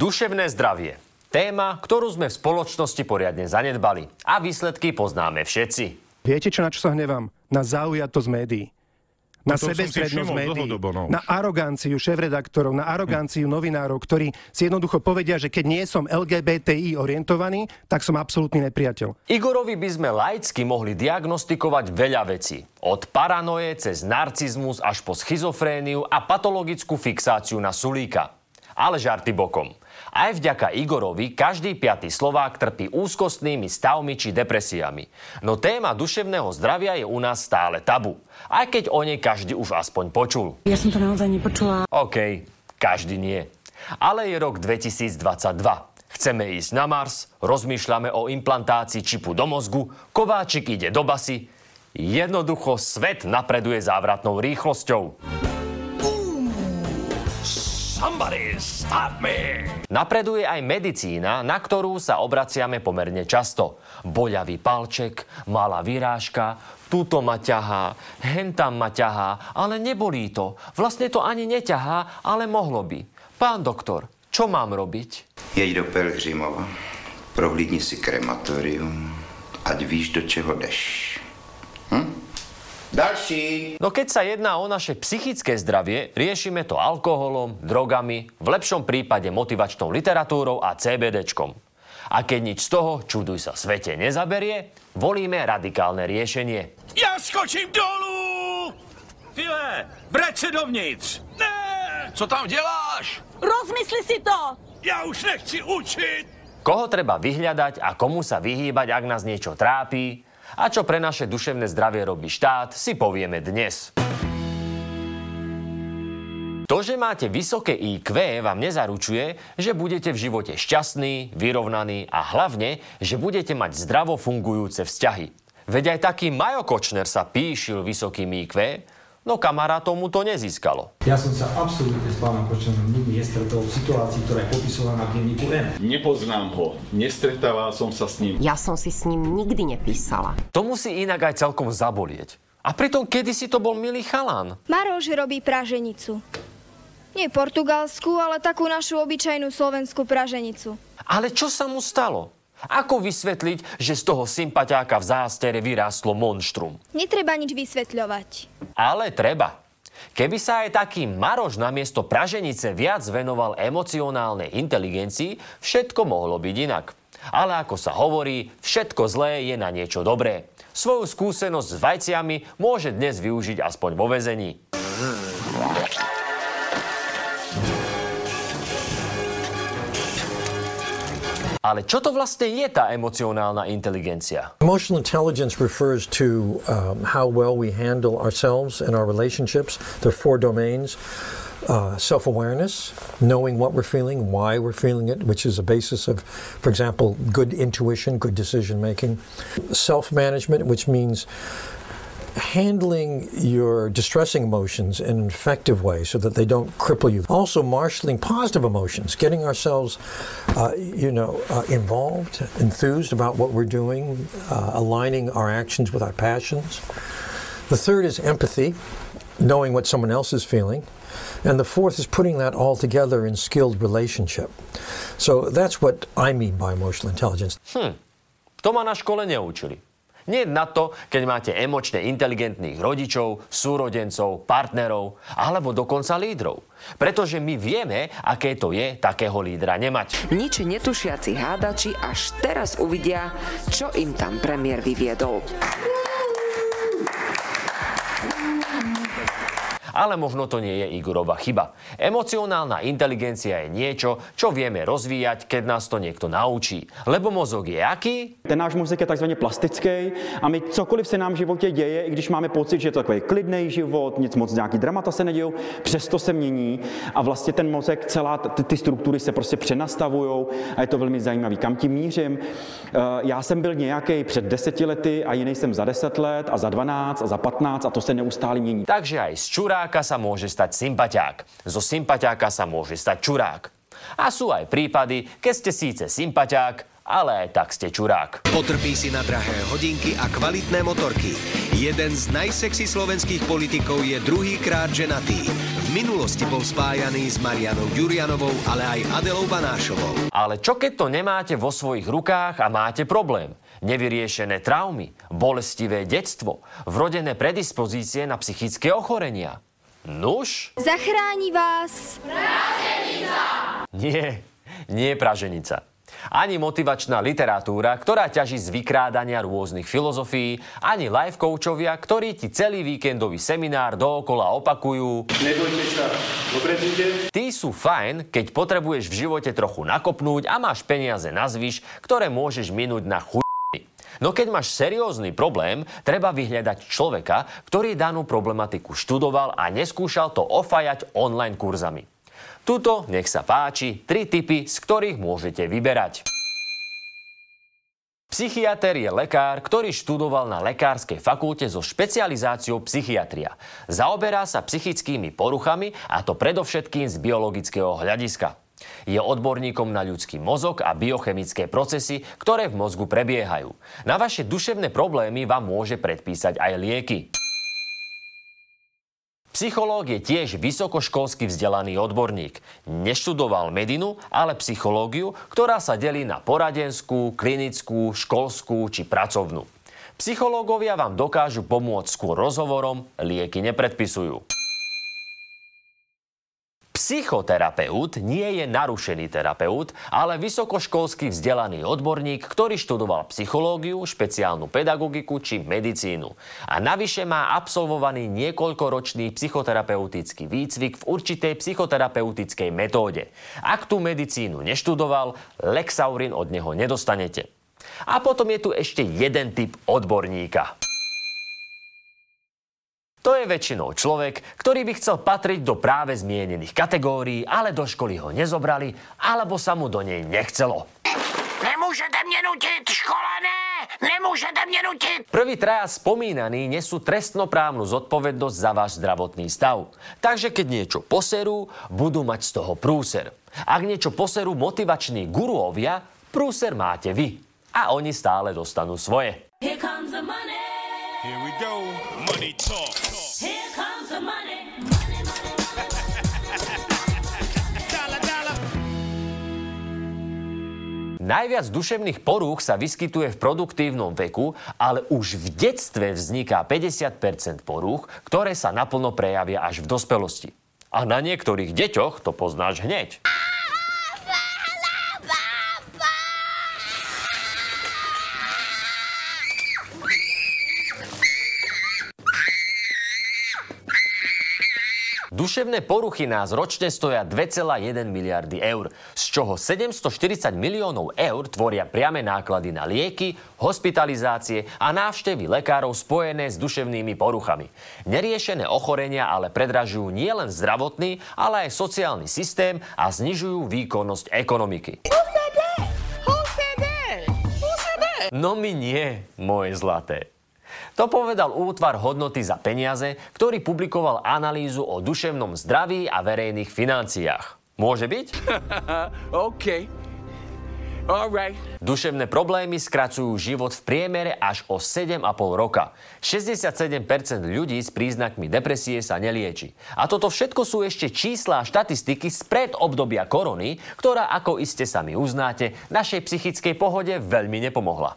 Duševné zdravie. Téma, ktorú sme v spoločnosti poriadne zanedbali. A výsledky poznáme všetci. Viete, čo na čo sa hnevám? Na zaujatosť médií na No sebestrednosť médií, dlhodobo, no na aroganciu šéf-redaktorov, na aroganciu novinárov, ktorí si jednoducho povedia, že keď nie som LGBTI orientovaný, tak som absolútny nepriateľ. Igorovi by sme laicky mohli diagnostikovať veľa vecí. Od paranoje cez narcizmus až po schizofréniu a patologickú fixáciu na sulíka. Ale žarty bokom. Aj vďaka Igorovi každý piatý Slovák trpí úzkostnými stavmi či depresiami. No téma duševného zdravia je u nás stále tabu. Aj keď o nej každý už aspoň počul. Ja som to naozaj nepočula. OK, každý nie. Ale je rok 2022. Chceme ísť na Mars, rozmýšľame o implantácii čipu do mozgu, Kováčik ide do basy. Jednoducho svet napreduje závratnou rýchlosťou. Napreduje aj medicína, na ktorú sa obraciame pomerne často. Boľavý palček, malá vyrážka, túto ma ťahá, hen tam ma ťahá, ale nebolí to. Vlastne to ani neťahá, ale mohlo by. Pán doktor, čo mám robiť? Jej do Pelhřimova, prohlídni si krematorium, ať víš, do čeho jdeš. Hm? Další. No keď sa jedná o naše psychické zdravie, riešime to alkoholom, drogami, v lepšom prípade motivačnou literatúrou a CBDčkom. A keď nič z toho, čuduj sa svete, nezaberie, volíme radikálne riešenie. Já skočím dolů! File, vrať se dovnitř! Ne! Co tam děláš? Rozmysli si to! Já už nechci učit! Koho treba vyhľadať a komu sa vyhýbať, ak nás niečo trápi? A čo pre naše duševné zdravie robí štát, si povieme dnes. To, že máte vysoké IQ, vám nezaručuje, že budete v živote šťastný, vyrovnaný a hlavne, že budete mať zdravo fungujúce vzťahy. Veď aj taký Majo Kočner sa píšil vysokým IQ, no kamarátom mu to nezískalo. Ja som sa absolútne s pánom Kočanom nikdy nestretol v situácii, ktorá je popisovaná v denníku N. Nepoznám ho, nestretával som sa s ním. Ja som si s ním nikdy nepísala. To musí inak aj celkom zabolieť. A pritom kedysi to bol milý chalán. Maroš robí praženicu. Nie portugalskú, ale takú našu obyčajnú slovenskú praženicu. Ale čo sa mu stalo? Ako vysvetliť, že z toho sympatiáka v zástere vyrástlo monštrum? Netreba nič vysvetľovať. Ale treba. Keby sa aj taký Maroš namiesto praženice viac venoval emocionálnej inteligencii, všetko mohlo byť inak. Ale ako sa hovorí, všetko zlé je na niečo dobré. Svoju skúsenosť s vajciami môže dnes využiť aspoň vo vezení. Ale čo to vlastne je tá emocionálna inteligencia? Emotional intelligence refers to um, how well we handle ourselves and our relationships. There are four domains. Uh, self awareness, knowing what we're feeling, why we're feeling it, which is a basis of, for example, good intuition, good decision making. Self management, which means handling your distressing emotions in an effective way so that they don't cripple you. Also, marshaling positive emotions, getting ourselves, uh, you know, uh, involved, enthused about what we're doing, uh, aligning our actions with our passions. The third is empathy, knowing what someone else is feeling. And the fourth is putting that all together in skilled relationship. So that's what I mean by emotional intelligence. Hm, to ma na škole neučili. Nie na to, keď máte emočne inteligentných rodičov, súrodencov, partnerov alebo dokonca lídrov. Pretože my vieme, aké to je takého lídra nemať. Nič netušiaci hádači až teraz uvidia, čo im tam premiér vyviedol. Ale možno to nie je Igorova chyba. Emocionálna inteligencia je niečo, čo vieme rozvíjať, keď nás to niekto naučí. Lebo mozog je aký? Ten náš mozek je takzvaně plastický a my cokoliv se nám v životě děje, i když máme pocit, že je to takový klidný život, nic moc nějaký dramata se nedějou, přesto se mění a vlastně ten mozek, celá ty, ty struktury se prostě přenastavují a je to velmi zajímavý. Kam tím mířím? Eh, Já jsem byl nějaký před deseti lety a jiný jsem za deset let a za 12 a za 15 a to se neustále mění. Takže aj z čuráka sa môže stať sympatiák. Zo sympatiáka sa môže stať čurák. A sú aj prípady, keď ste síce sympatiák, ale aj tak ste čurák. Potrpí si na drahé hodinky a kvalitné motorky. Jeden z najsexy slovenských politikov je druhýkrát ženatý. V minulosti bol spájaný s Marianou Ďurianovou, ale aj Adelou Banášovou. Ale čo keď to nemáte vo svojich rukách a máte problém? Nevyriešené traumy, bolestivé detstvo, vrodené predispozície na psychické ochorenia. Nuž? Zachráni vás... Nie, nie praženica. Ani motivačná literatúra, ktorá ťaží z vykrádania rôznych filozofií, ani life coachovia, ktorí ti celý víkendový seminár dookola opakujú. Nebojte sa, dobre bude. Tí sú fajn, keď potrebuješ v živote trochu nakopnúť a máš peniaze na zvyš, ktoré môžeš minúť na chuj. No keď máš seriózny problém, treba vyhľadať človeka, ktorý danú problematiku študoval a neskúšal to ofajať online kurzami. Tuto, nech sa páči, tri typy, z ktorých môžete vyberať. Psychiatr je lekár, ktorý študoval na lekárskej fakulte so špecializáciou psychiatria. Zaoberá sa psychickými poruchami a to predovšetkým z biologického hľadiska. Je odborníkom na ľudský mozog a biochemické procesy, ktoré v mozgu prebiehajú. Na vaše duševné problémy vám môže predpísať aj lieky. Psychológ je tiež vysokoškolsky vzdelaný odborník. Neštudoval medinu, ale psychológiu, ktorá sa delí na poradenskú, klinickú, školskú či pracovnú. Psychológovia vám dokážu pomôcť skôr rozhovorom, lieky nepredpisujú. Psychoterapeut nie je narušený terapeut, ale vysokoškolský vzdelaný odborník, ktorý študoval psychológiu, špeciálnu pedagogiku či medicínu. A navyše má absolvovaný niekoľkoročný psychoterapeutický výcvik v určitej psychoterapeutickej metóde. Ak tú medicínu neštudoval, Lexaurin od neho nedostanete. A potom je tu ešte jeden typ odborníka. To je väčšinou človek, ktorý by chcel patriť do práve zmienených kategórií, ale do školy ho nezobrali, alebo sa mu do nej nechcelo. Nemôžete mne nutiť, škola ne! Nemôžete mne nutiť! Prvý traja spomínaní nesú trestnoprávnu zodpovednosť za váš zdravotný stav. Takže keď niečo poserú, budú mať z toho prúser. Ak niečo poserú motivační guruovia, prúser máte vy. A oni stále dostanú svoje. Here comes the money. Here we go. Money talk. Here comes the money. Najviac duševných porúch sa vyskytuje v produktívnom veku, ale už v detstve vzniká 50% porúch, ktoré sa naplno prejavia až v dospelosti. A na niektorých deťoch to poznáš hneď. Duševné poruchy nás ročne stoja 2,1 miliardy eur, z čoho 740 miliónov eur tvoria priame náklady na lieky, hospitalizácie a návštevy lekárov spojené s duševnými poruchami. Neriešené ochorenia ale predražujú nielen zdravotný, ale aj sociálny systém a znižujú výkonnosť ekonomiky. No mi nie, moje zlaté. To povedal útvar hodnoty za peniaze, ktorý publikoval analýzu o duševnom zdraví a verejných financiách. Môže byť? OK. Alright. Duševné problémy skracujú život v priemere až o 7,5 roka. 67% ľudí s príznakmi depresie sa nelieči. A toto všetko sú ešte čísla a štatistiky spred obdobia korony, ktorá, ako iste sami uznáte, našej psychickej pohode veľmi nepomohla.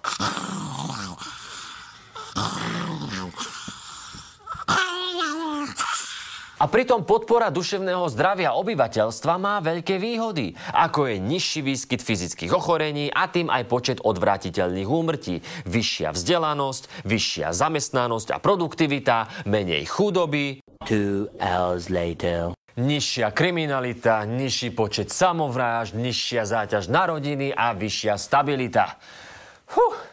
A pritom podpora duševného zdravia obyvateľstva má veľké výhody, ako je nižší výskyt fyzických ochorení a tým aj počet odvratiteľných úmrtí, vyššia vzdelanosť, vyššia zamestnanosť a produktivita, menej chudoby, Two hours later. nižšia kriminalita, nižší počet samovrážd, nižšia záťaž na rodiny a vyššia stabilita. Huh.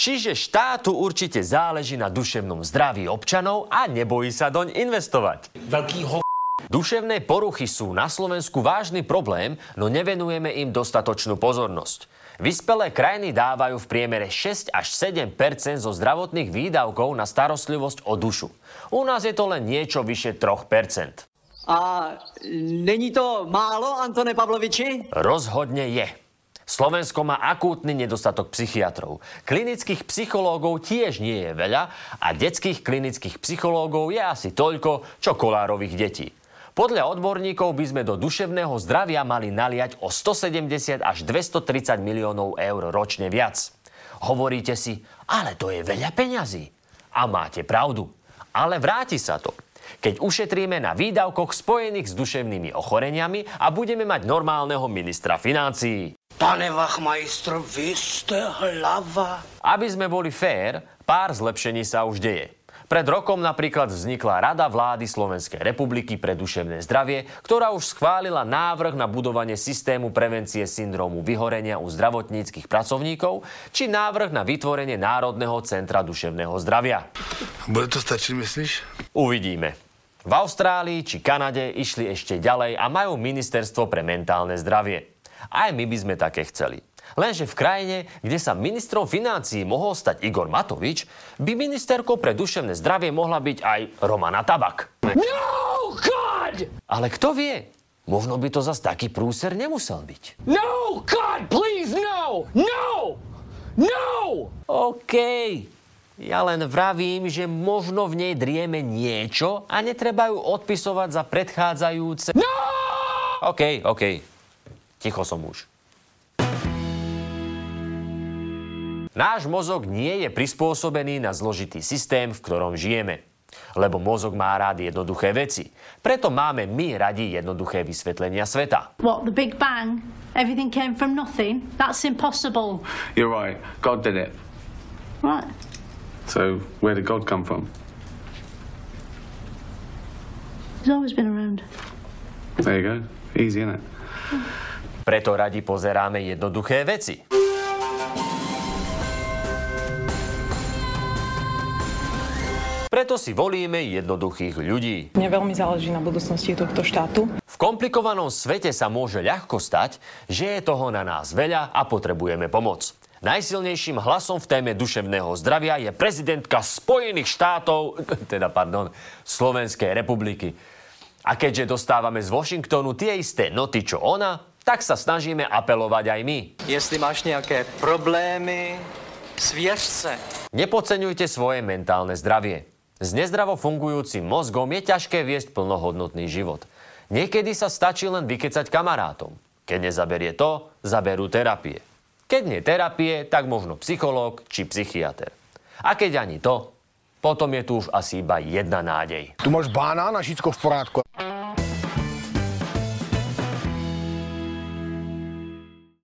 Čiže štátu určite záleží na duševnom zdraví občanov a nebojí sa doň investovať. Veľký ho... Duševné poruchy sú na Slovensku vážny problém, no nevenujeme im dostatočnú pozornosť. Vyspelé krajiny dávajú v priemere 6 až 7% zo zdravotných výdavkov na starostlivosť o dušu. U nás je to len niečo vyše 3% A není to málo, Antone Pavloviči? Rozhodne je. Slovensko má akútny nedostatok psychiatrov. Klinických psychológov tiež nie je veľa a detských klinických psychológov je asi toľko, čo kolárových detí. Podľa odborníkov by sme do duševného zdravia mali naliať o 170 až 230 miliónov eur ročne viac. Hovoríte si, ale to je veľa peňazí. A máte pravdu. Ale vráti sa to. Keď ušetríme na výdavkoch spojených s duševnými ochoreniami a budeme mať normálneho ministra financií. Pane Wachmeister, vy ste hlava. Aby sme boli fér, pár zlepšení sa už deje. Pred rokom napríklad vznikla Rada vlády Slovenskej republiky pre duševné zdravie, ktorá už schválila návrh na budovanie systému prevencie syndromu vyhorenia u zdravotníckých pracovníkov, či návrh na vytvorenie Národného centra duševného zdravia. Bude to stačiť, myslíš? Uvidíme. V Austrálii či Kanade išli ešte ďalej a majú ministerstvo pre mentálne zdravie. Aj my by sme také chceli. Lenže v krajine, kde sa ministrom financií mohol stať Igor Matovič, by ministerkou pre duševné zdravie mohla byť aj Romana Tabak. No, God! Ale kto vie? Možno by to zas taký prúser nemusel byť. No, God, please, no! No! No! OK. Ja len vravím, že možno v nej drieme niečo a netreba ju odpisovať za predchádzajúce... No! OK, OK. Ticho som už. Náš mozog nie je prispôsobený na zložitý systém, v ktorom žijeme. Lebo mozog má rád jednoduché veci. Preto máme my radi jednoduché vysvetlenia sveta. What, the Big Bang? Everything came from nothing? That's impossible. You're right. God did it. Right. So, where did God come from? He's always been around. There you go. Easy, isn't it? Preto radi pozeráme jednoduché veci. Preto si volíme jednoduchých ľudí. Mne veľmi záleží na budúcnosti tohto štátu. V komplikovanom svete sa môže ľahko stať, že je toho na nás veľa a potrebujeme pomoc. Najsilnejším hlasom v téme duševného zdravia je prezidentka Spojených štátov, teda pardon, Slovenskej republiky. A keďže dostávame z Washingtonu tie isté noty, čo ona, tak sa snažíme apelovať aj my. Jestli máš nějaké problémy, svěř se. Nepodceňujte svoje mentálne zdravie. S nezdravo fungujúcim mozgom je ťažké viesť plnohodnotný život. Niekedy sa stačí len vykecať kamarátom. Keď nezaberie to, zaberú terapie. Keď nie terapie, tak možno psychológ či psychiatr. A keď ani to, potom je tu už asi iba jedna nádej. Tu máš banán a všetko v porádku.